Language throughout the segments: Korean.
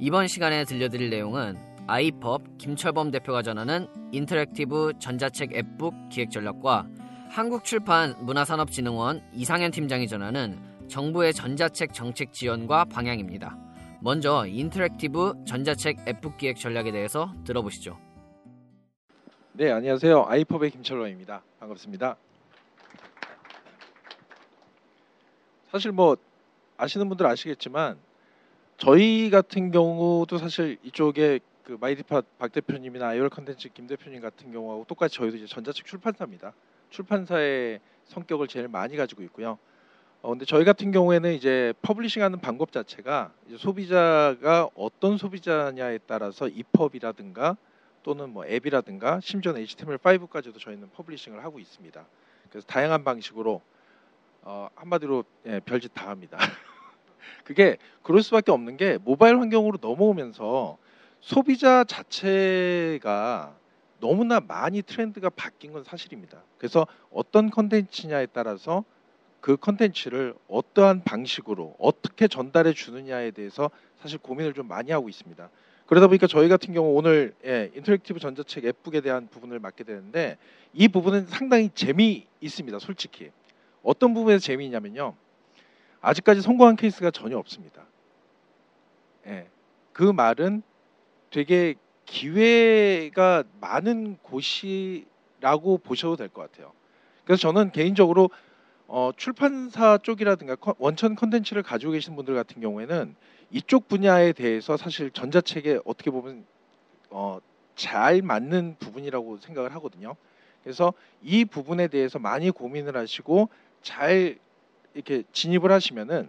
이번 시간에 들려드릴 내용은 아이펍 김철범 대표가 전하는 interactive 전자책 app book 기획 전략과 한국출판 문화산업진흥원 이상현 팀장이 전하는 정부의 전자책 정책 지원과 방향입니다. 먼저 interactive 전자책 app book 기획 전략에 대해서 들어보시죠. 네, 안녕하세요. 아이펍의 김철범입니다. 반갑습니다. 사실 뭐 아시는 분들 아시겠지만 저희 같은 경우도 사실 이쪽에 그 마이디팟 박 대표님이나 아이월 컨텐츠 김 대표님 같은 경우하고 똑같이 저희도 이제 전자책 출판사입니다. 출판사의 성격을 제일 많이 가지고 있고요. 어, 근데 저희 같은 경우에는 이제 publishing하는 방법 자체가 이제 소비자가 어떤 소비자냐에 따라서 EPUB이라든가 또는 뭐 앱이라든가 심지어는 HTML5까지도 저희는 publishing을 하고 있습니다. 그래서 다양한 방식으로 어, 한마디로 예, 별짓 다 합니다. 그게 그럴 수밖에 없는 게 모바일 환경으로 넘어오면서 소비자 자체가 너무나 많이 트렌드가 바뀐 건 사실입니다. 그래서 어떤 컨텐츠냐에 따라서 그 컨텐츠를 어떠한 방식으로 어떻게 전달해 주느냐에 대해서 사실 고민을 좀 많이 하고 있습니다. 그러다 보니까 저희 같은 경우 오늘 예, interactive 전자책 app book에 대한 부분을 맡게 되는데 이 부분은 상당히 재미 있습니다. 솔직히 어떤 부분에서 재미있냐면요. 아직까지 성공한 케이스가 전혀 없습니다. 예. 그 말은 되게 기회가 많은 곳이라고 보셔도 될 것 같아요. 그래서 저는 개인적으로 어, 출판사 쪽이라든가 원천 컨텐츠를 가지고 계신 분들 같은 경우에는 이쪽 분야에 대해서 사실 전자책에 어떻게 보면 어, 잘 맞는 부분이라고 생각을 하거든요. 그래서 이 부분에 대해서 많이 고민을 하시고 잘 이렇게 진입을 하시면은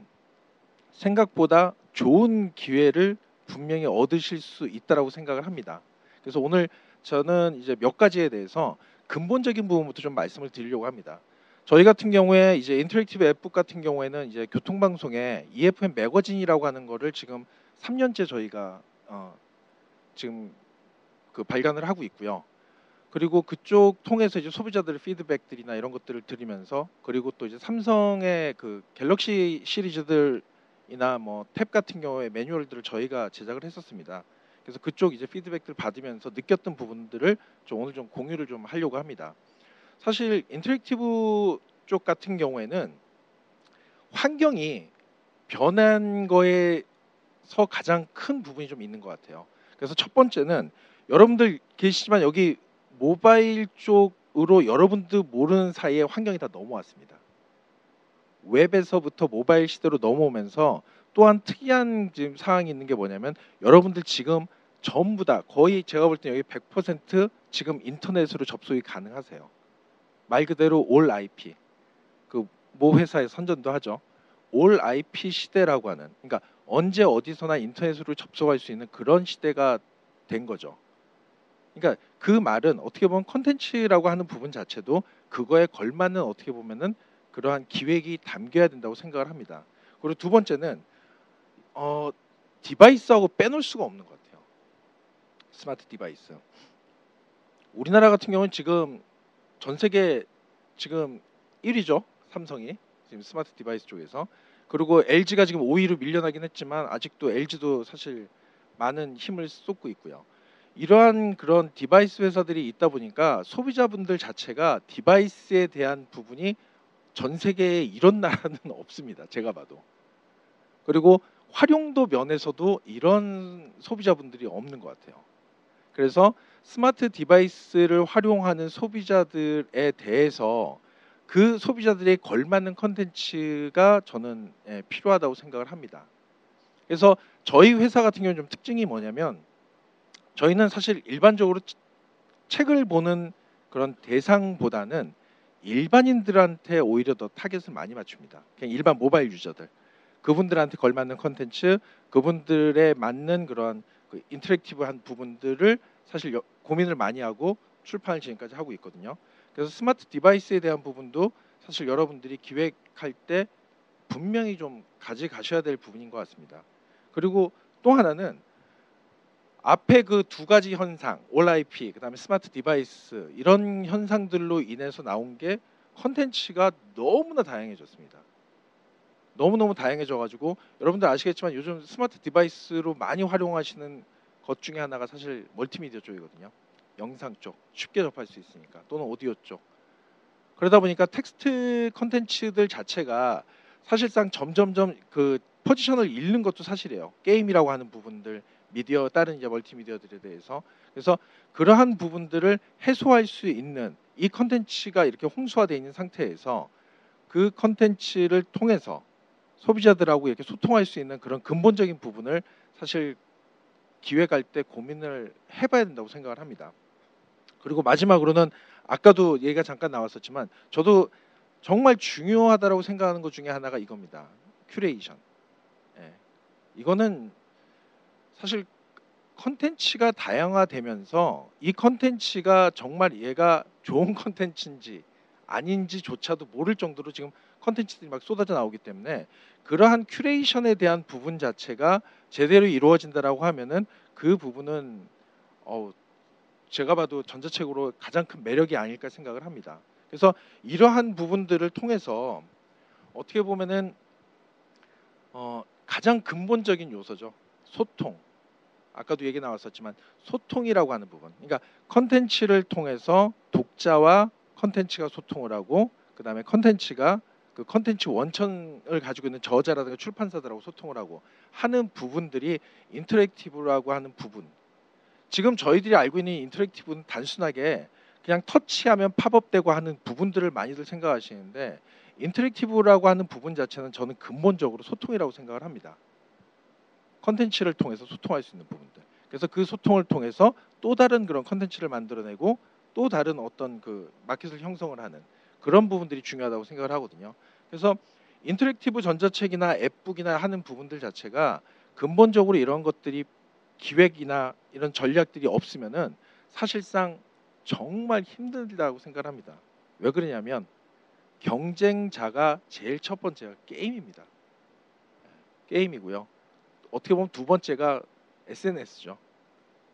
생각보다 좋은 기회를 분명히 얻으실 수 있다라고 생각을 합니다. 그래서 오늘 저는 이제 몇 가지에 대해서 근본적인 부분부터 좀 말씀을 드리려고 합니다. 저희 같은 경우에 이제 interactive app book 같은 경우에는 이제 교통방송에 EFM 매거진이라고 하는 거를 지금 3년째 저희가 어 지금 그 발간을 하고 있고요. 그리고 그쪽 통해서 이제 소비자들의 피드백들이나 이런 것들을 들으면서 그리고 또 이제 삼성의 그 갤럭시 시리즈들이나 뭐 탭 같은 경우에 매뉴얼들을 저희가 제작을 했었습니다. 그래서 그쪽 이제 피드백들 받으면서 느꼈던 부분들을 좀 오늘 좀 공유를 좀 하려고 합니다. 사실 interactive 쪽 같은 경우에는 환경이 변한 거에서 가장 큰 부분이 좀 있는 것 같아요. 그래서 첫 번째는 여러분들 계시지만 여기 모바일 쪽으로 여러분들 모르는 사이에 환경이 다 넘어왔습니다. 웹에서부터 모바일 시대로 넘어오면서 또한 특이한 지금 상황이 있는 게 뭐냐면 여러분들 지금 전부 다 거의 제가 볼 때 여기 100% 지금 인터넷으로 접속이 가능하세요. 말 그대로 All IP. 그 모 회사의 선전도 하죠. All IP 시대라고 하는 그러니까 언제 어디서나 인터넷으로 접속할 수 있는 그런 시대가 된 거죠. 그러니까 그 말은 어떻게 보면 컨텐츠라고 하는 부분 자체도 그거에 걸맞는 어떻게 보면은 그러한 기획이 담겨야 된다고 생각을 합니다. 그리고 두 번째는 어, device하고 빼놓을 수가 없는 것 같아요. smart device. 우리나라 같은 경우는 지금 전 세계 지금 1위죠. 삼성이 지금 smart device 쪽에서 그리고 LG가 지금 5위로 밀려나긴 했지만 아직도 LG도 사실 많은 힘을 쏟고 있고요. 이러한 그런 device 회사들이 있다 보니까 소비자분들 자체가 device에 대한 부분이 전 세계에 이런 나라는 없습니다. 제가 봐도. 그리고 활용도 면에서도 이런 소비자분들이 없는 것 같아요. 그래서 smart device를 활용하는 소비자들에 대해서 그 소비자들의 걸맞는 컨텐츠가 저는 예, 필요하다고 생각을 합니다. 그래서 저희 회사 같은 경우는 좀 특징이 뭐냐면 저희는 사실 일반적으로 책을 보는 그런 대상보다는 일반인들한테 오히려 더 타겟을 많이 맞춥니다. 그냥 일반 모바일 user들. 그분들한테 걸맞는 컨텐츠, 그분들에 맞는 그런 그 interactive한 부분들을 사실 여- 고민을 많이 하고 출판을 지금까지 하고 있거든요. 그래서 smart device에 대한 부분도 사실 여러분들이 기획할 때 분명히 좀 가져가셔야 될 부분인 것 같습니다. 그리고 또 하나는 앞에 그 두 가지 현상, All IP, 그다음에 smart device 이런 현상들로 인해서 나온 게 컨텐츠가 너무나 다양해졌습니다. 너무너무 다양해져 가지고 여러분들 아시겠지만 요즘 smart device로 많이 활용하시는 것 중에 하나가 사실 멀티미디어 쪽이거든요. 영상 쪽 쉽게 접할 수 있으니까 또는 오디오 쪽. 그러다 보니까 텍스트 컨텐츠들 자체가 사실상 점점점 그 포지션을 잃는 것도 사실이에요. 게임이라고 하는 부분들, 미디어 다른 이제 멀티미디어들에 대해서 그래서 그러한 부분들을 해소할 수 있는 이 컨텐츠가 이렇게 홍수화되어 있는 상태에서 그 컨텐츠를 통해서 소비자들하고 이렇게 소통할 수 있는 그런 근본적인 부분을 사실 기획할 때 고민을 해봐야 된다고 생각을 합니다. 그리고 마지막으로는 아까도 얘기가 잠깐 나왔었지만 저도 정말 중요하다라고 생각하는 것 중에 하나가 이겁니다. 큐레이션. 예. 이거는 사실 컨텐츠가 다양화되면서 이 컨텐츠가 정말 얘가 좋은 컨텐츠인지 아닌지조차도 모를 정도로 지금 컨텐츠들이 막 쏟아져 나오기 때문에 그러한 curation에 대한 부분 자체가 제대로 이루어진다라고 하면은 그 부분은 어 제가 봐도 전자책으로 가장 큰 매력이 아닐까 생각을 합니다. 그래서 이러한 부분들을 통해서 어떻게 보면은 어 가장 근본적인 요소죠. 소통. 아까도 얘기 나왔었지만 소통이라고 하는 부분. 그러니까 컨텐츠를 통해서 독자와 컨텐츠가 소통을 하고 그다음에 컨텐츠가 그 컨텐츠 원천을 가지고 있는 저자라든가 출판사들하고 소통을 하고 하는 부분들이 interactive라고 하는 부분. 지금 저희들이 알고 있는 interactive는 단순하게 그냥 터치하면 팝업되고 하는 부분들을 많이들 생각하시는데 interactive라고 하는 부분 자체는 저는 근본적으로 소통이라고 생각을 합니다. 컨텐츠를 통해서 소통할 수 있는 부분들. 그래서 그 소통을 통해서 또 다른 그런 컨텐츠를 만들어내고 또 다른 어떤 그 마켓을 형성을 하는 그런 부분들이 중요하다고 생각을 하거든요. 그래서 interactive 전자책이나 앱북이나 하는 부분들 자체가 근본적으로 이런 것들이 기획이나 이런 전략들이 없으면은 사실상 정말 힘들다고 생각을 합니다. 왜 그러냐면 경쟁자가 제일 첫 번째가 게임입니다. 게임이고요. 어떻게 보면 두 번째가 SNS죠.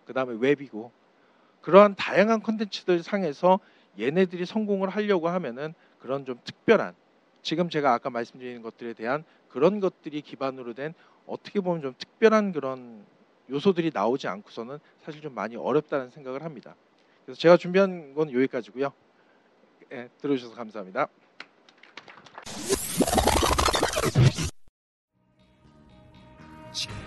그 다음에 웹이고 그러한 다양한 컨텐츠들 상에서 얘네들이 성공을 하려고 하면은 그런 좀 특별한 지금 제가 아까 말씀드린 것들에 대한 그런 것들이 기반으로 된 어떻게 보면 좀 특별한 그런 요소들이 나오지 않고서는 사실 좀 많이 어렵다는 생각을 합니다. 그래서 제가 준비한 건 여기까지고요. 예, 들어주셔서 감사합니다.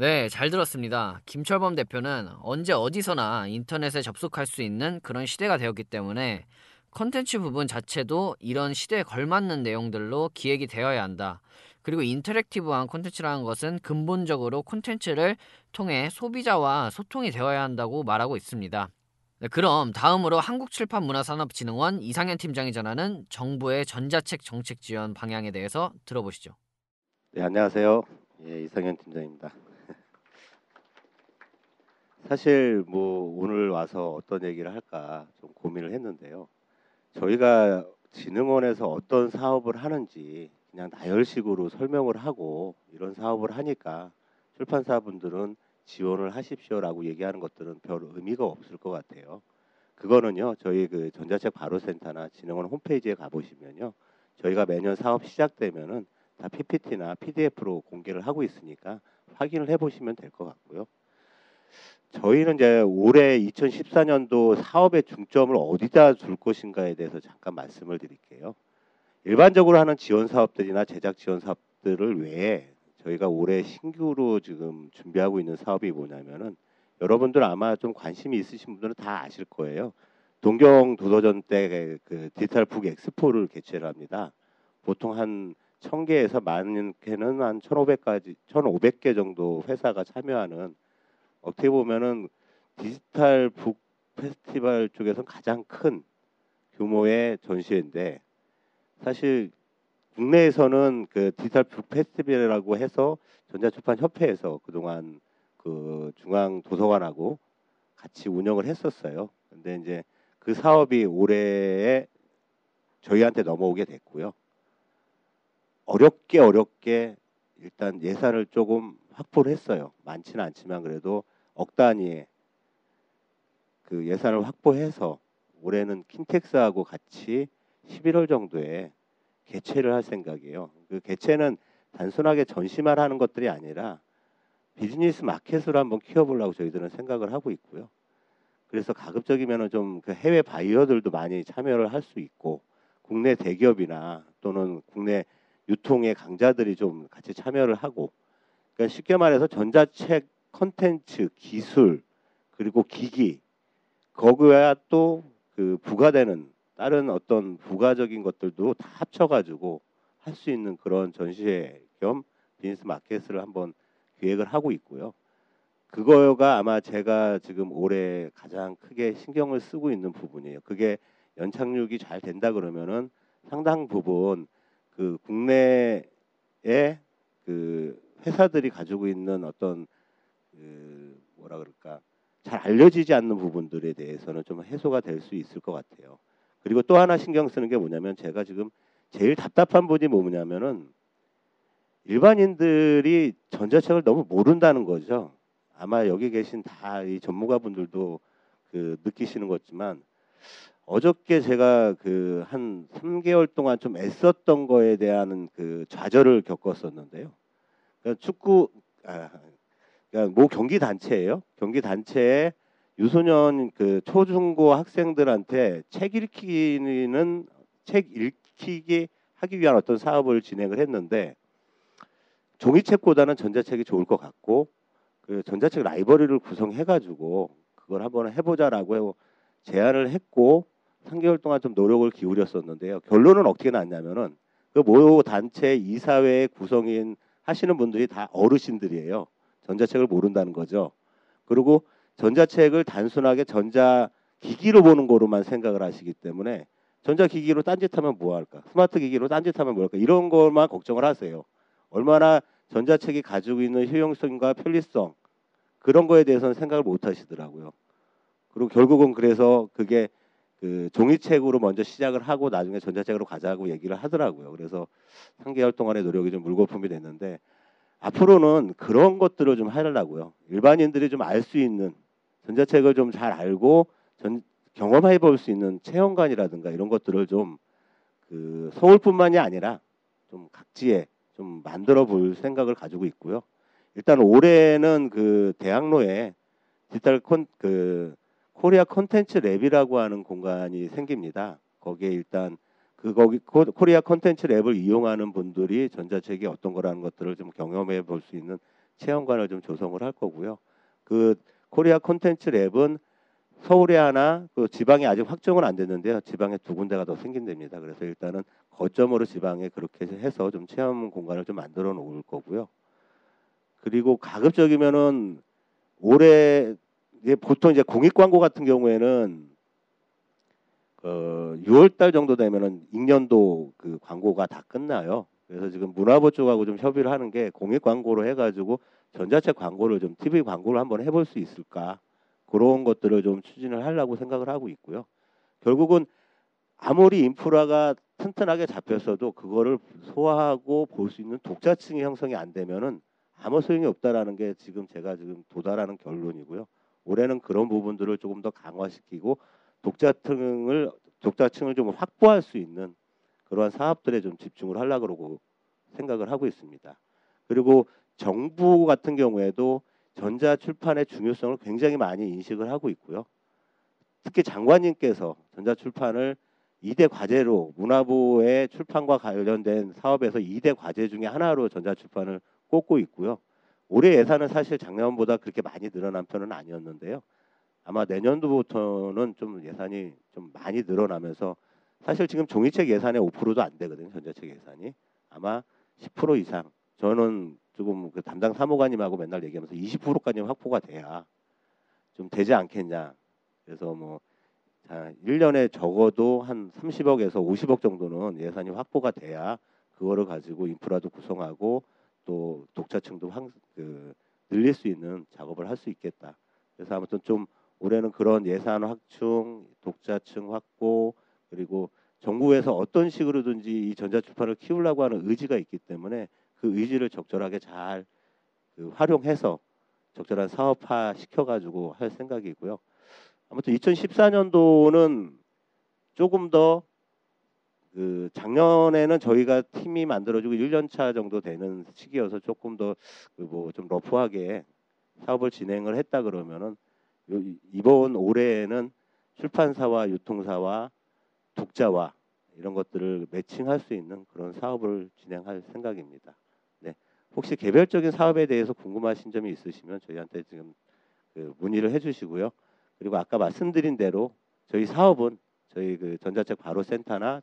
네, 잘 들었습니다. 김철범 대표는 언제 어디서나 인터넷에 접속할 수 있는 그런 시대가 되었기 때문에 컨텐츠 부분 자체도 이런 시대에 걸맞는 내용들로 기획이 되어야 한다. 그리고 인터랙티브한 콘텐츠라는 것은 근본적으로 콘텐츠를 통해 소비자와 소통이 되어야 한다고 말하고 있습니다. 네, 그럼 다음으로 한국출판문화산업진흥원 이상현 팀장이 전하는 정부의 전자책 정책 지원 방향에 대해서 들어보시죠. 네, 안녕하세요. 예, 이상현 팀장입니다. 사실 뭐 오늘 와서 어떤 얘기를 할까 좀 고민을 했는데요. 저희가 진흥원에서 어떤 사업을 하는지 그냥 나열식으로 설명을 하고 이런 사업을 하니까 출판사분들은 지원을 하십시오라고 얘기하는 것들은 별 의미가 없을 것 같아요. 그거는요, 저희 그 전자책 바로센터나 진흥원 홈페이지에 가보시면요, 저희가 매년 사업 시작되면은 다 PPT나 PDF로 공개를 하고 있으니까 확인을 해보시면 될 것 같고요. 저희는 이제 올해 2014년도 사업의 중점을 어디다 둘 것인가에 대해서 잠깐 말씀을 드릴게요. 일반적으로 하는 지원 사업들이나 제작 지원 사업들을 외에 저희가 올해 신규로 지금 준비하고 있는 사업이 뭐냐면은 여러분들 아마 좀 관심이 있으신 분들은 다 아실 거예요. 동경 도서전 때 그 디지털 북 엑스포를 개최를 합니다. 보통 한 1000개에서 많게는 한 1500까지 1500개 정도 회사가 참여하는 어떻게 보면은 디지털 북 페스티벌 쪽에서 가장 큰 규모의 전시회인데 사실 국내에서는 그 디지털 북 페스티벌이라고 해서 전자출판협회에서 그동안 그 중앙 도서관하고 같이 운영을 했었어요. 근데 이제 그 사업이 올해에 저희한테 넘어오게 됐고요. 어렵게 어렵게 일단 예산을 조금 확보를 했어요. 많지는 않지만 그래도 억 단위의 그 예산을 확보해서 올해는 킨텍스하고 같이 11월 정도에 개최를 할 생각이에요. 그 개최는 단순하게 전시만 하는 것들이 아니라 비즈니스 마켓으로 한번 키워보려고 저희들은 생각을 하고 있고요. 그래서 가급적이면 좀 그 해외 바이어들도 많이 참여를 할 수 있고 국내 대기업이나 또는 국내 유통의 강자들이 좀 같이 참여를 하고 그러니까 쉽게 말해서 전자책 컨텐츠 기술 그리고 기기 거기에 또 그 부가되는 다른 어떤 부가적인 것들도 다 합쳐가지고 할 수 있는 그런 전시회 겸 비즈니스 마켓을 한번 기획을 하고 있고요. 그거가 아마 제가 지금 올해 가장 크게 신경을 쓰고 있는 부분이에요. 그게 연착륙이 잘 된다 그러면은 상당 부분 그 국내의 그 회사들이 가지고 있는 어떤 그 뭐라 그럴까 잘 알려지지 않는 부분들에 대해서는 좀 해소가 될 수 있을 것 같아요. 그리고 또 하나 신경 쓰는 게 뭐냐면 제가 지금 제일 답답한 부분이 뭐냐면은 일반인들이 전자책을 너무 모른다는 거죠. 아마 여기 계신 다 이 전문가 분들도 그 느끼시는 거지만 어저께 제가 그 한 3개월 동안 좀 애썼던 거에 대한 그 좌절을 겪었었는데요. 그러니까 축구 아, 그러니까 모 경기 단체예요. 경기 단체에 유소년 그 초중고 학생들한테 책 읽기는 책 읽히게 하기 위한 어떤 사업을 진행을 했는데 종이책보다는 전자책이 좋을 것 같고 그 전자책 라이브러리를 구성해 가지고 그걸 한번 해보자라고 제안을 했고 3개월 동안 좀 노력을 기울였었는데요. 결론은 어떻게 났냐면은 그 모 단체 이사회 구성인 하시는 분들이 다 어르신들이에요. 전자책을 모른다는 거죠. 그리고 전자책을 단순하게 전자기기로 보는 거로만 생각을 하시기 때문에 전자기기로 딴짓하면 뭐 할까? 스마트 기기로 딴짓하면 뭐 할까? 이런 것만 걱정을 하세요. 얼마나 전자책이 가지고 있는 효용성과 편리성 그런 거에 대해서는 생각을 못 하시더라고요. 그리고 결국은 그래서 그게 그 종이책으로 먼저 시작을 하고 나중에 전자책으로 가자고 얘기를 하더라고요. 그래서 3개월 동안의 노력이 좀 물거품이 됐는데 앞으로는 그런 것들을 좀 하려고요. 일반인들이 좀 알 수 있는 전자책을 좀 잘 알고 전, 경험해 볼 수 있는 체험관이라든가 이런 것들을 좀 그 서울뿐만이 아니라 좀 각지에 좀 만들어 볼 생각을 가지고 있고요. 일단 올해는 그 대학로에 디지털 콘 그 코리아 콘텐츠 랩이라고 하는 공간이 생깁니다. 거기에 일단 그 거기 코리아 콘텐츠 랩을 이용하는 분들이 전자책이 어떤 거라는 것들을 좀 경험해 볼 수 있는 체험관을 좀 조성을 할 거고요. 그 코리아 콘텐츠 랩은 서울에 하나, 그 지방에 아직 확정은 안 됐는데요. 지방에 두 군데가 더 생긴답니다. 그래서 일단은 거점으로 지방에 그렇게 해서 좀 체험 공간을 좀 만들어 놓을 거고요. 그리고 가급적이면은 올해 이제 보통 이제 공익 광고 같은 경우에는 그 6월 달 정도 되면은 익년도 그 광고가 다 끝나요. 그래서 지금 문화부 쪽하고 좀 협의를 하는 게 공익 광고로 해가지고 전자책 광고를 좀 TV 광고를 한번 해볼 수 있을까 그런 것들을 좀 추진을 하려고 생각을 하고 있고요. 결국은 아무리 인프라가 튼튼하게 잡혔어도 그거를 소화하고 볼 수 있는 독자층이 형성이 안 되면은 아무 소용이 없다라는 게 지금 제가 지금 도달하는 결론이고요. 올해는 그런 부분들을 조금 더 강화시키고 독자층을 독자층을 좀 확보할 수 있는 그러한 사업들에 좀 집중을 하려고 그러고 생각을 하고 있습니다. 그리고 정부 같은 경우에도 전자 출판의 중요성을 굉장히 많이 인식을 하고 있고요. 특히 장관님께서 전자 출판을 2대 과제로 문화부의 출판과 관련된 사업에서 2대 과제 중에 하나로 전자 출판을 꼽고 있고요. 올해 예산은 사실 작년보다 그렇게 많이 늘어난 편은 아니었는데요. 아마 내년도부터는 좀 예산이 좀 많이 늘어나면서 사실 지금 종이책 예산의 5%도 안 되거든요. 전자책 예산이 아마 10% 이상. 저는 조금 그 담당 사무관님하고 맨날 얘기하면서 20%까지 확보가 돼야 좀 되지 않겠냐. 그래서 뭐 자, 1년에 적어도 한 30억에서 50억 정도는 예산이 확보가 돼야 그거를 가지고 인프라도 구성하고 또 독자층도 확, 그, 늘릴 수 있는 작업을 할 수 있겠다. 그래서 아무튼 좀 올해는 그런 예산 확충, 독자층 확보 그리고 정부에서 어떤 식으로든지 이 전자출판을 키우려고 하는 의지가 있기 때문에 그 의지를 적절하게 잘 그 활용해서 적절한 사업화 시켜가지고 할 생각이고요. 아무튼 2014년도는 조금 더 그 작년에는 저희가 팀이 만들어지고 1년차 정도 되는 시기여서 조금 더그뭐좀 러프하게 사업을 진행을 했다 그러면은 이번 올해에는 출판사와 유통사와 독자와 이런 것들을 매칭할 수 있는 그런 사업을 진행할 생각입니다. 네. 혹시 개별적인 사업에 대해서 궁금하신 점이 있으시면 저희한테 지금 그 문의를 해주시고요. 그리고 아까 말씀드린 대로 저희 사업은 저희 그 전자책 바로 센터나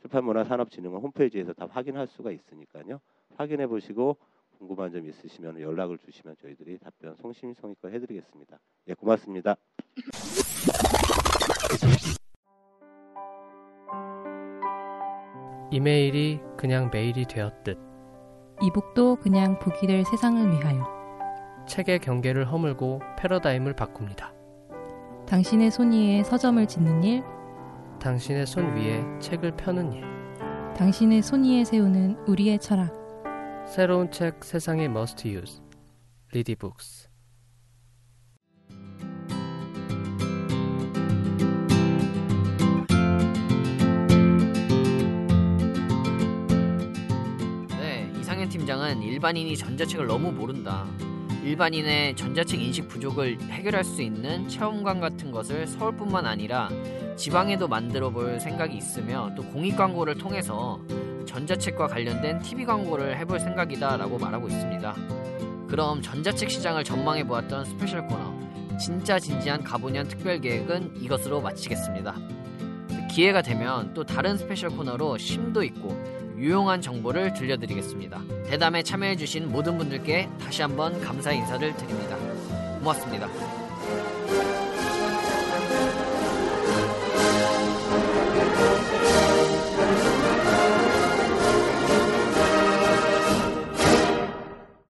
출판문화산업진흥원 홈페이지에서 다 확인할 수가 있으니까요. 확인해 보시고 궁금한 점 있으시면 연락을 주시면 저희들이 답변 성심성의껏 해드리겠습니다. 예, 고맙습니다. 이메일이 그냥 메일이 되었듯 이북도 그냥 북이 될 세상을 위하여 책의 경계를 허물고 패러다임을 바꿉니다. 당신의 손 위에 서점을 짓는 일, 당신의 손 위에 책을 펴는 일, 당신의 손 위에 세우는 우리의 철학. 새로운 책 세상의 must use. 리디북스. 네, 이상현 팀장은 일반인이 전자책을 너무 모른다. 일반인의 전자책 인식 부족을 해결할 수 있는 체험관 같은 것을 서울뿐만 아니라 지방에도 만들어 볼 생각이 있으며 또 공익 광고를 통해서 전자책과 관련된 TV 광고를 해볼 생각이다 라고 말하고 있습니다. 그럼 전자책 시장을 전망해 보았던 스페셜 코너 진짜 진지한 갑오년 특별 기획은 이것으로 마치겠습니다. 기회가 되면 또 다른 스페셜 코너로 심도 있고 유용한 정보를 들려드리겠습니다. 대담에 참여해주신 모든 분들께 다시 한번 감사 인사를 드립니다. 고맙습니다.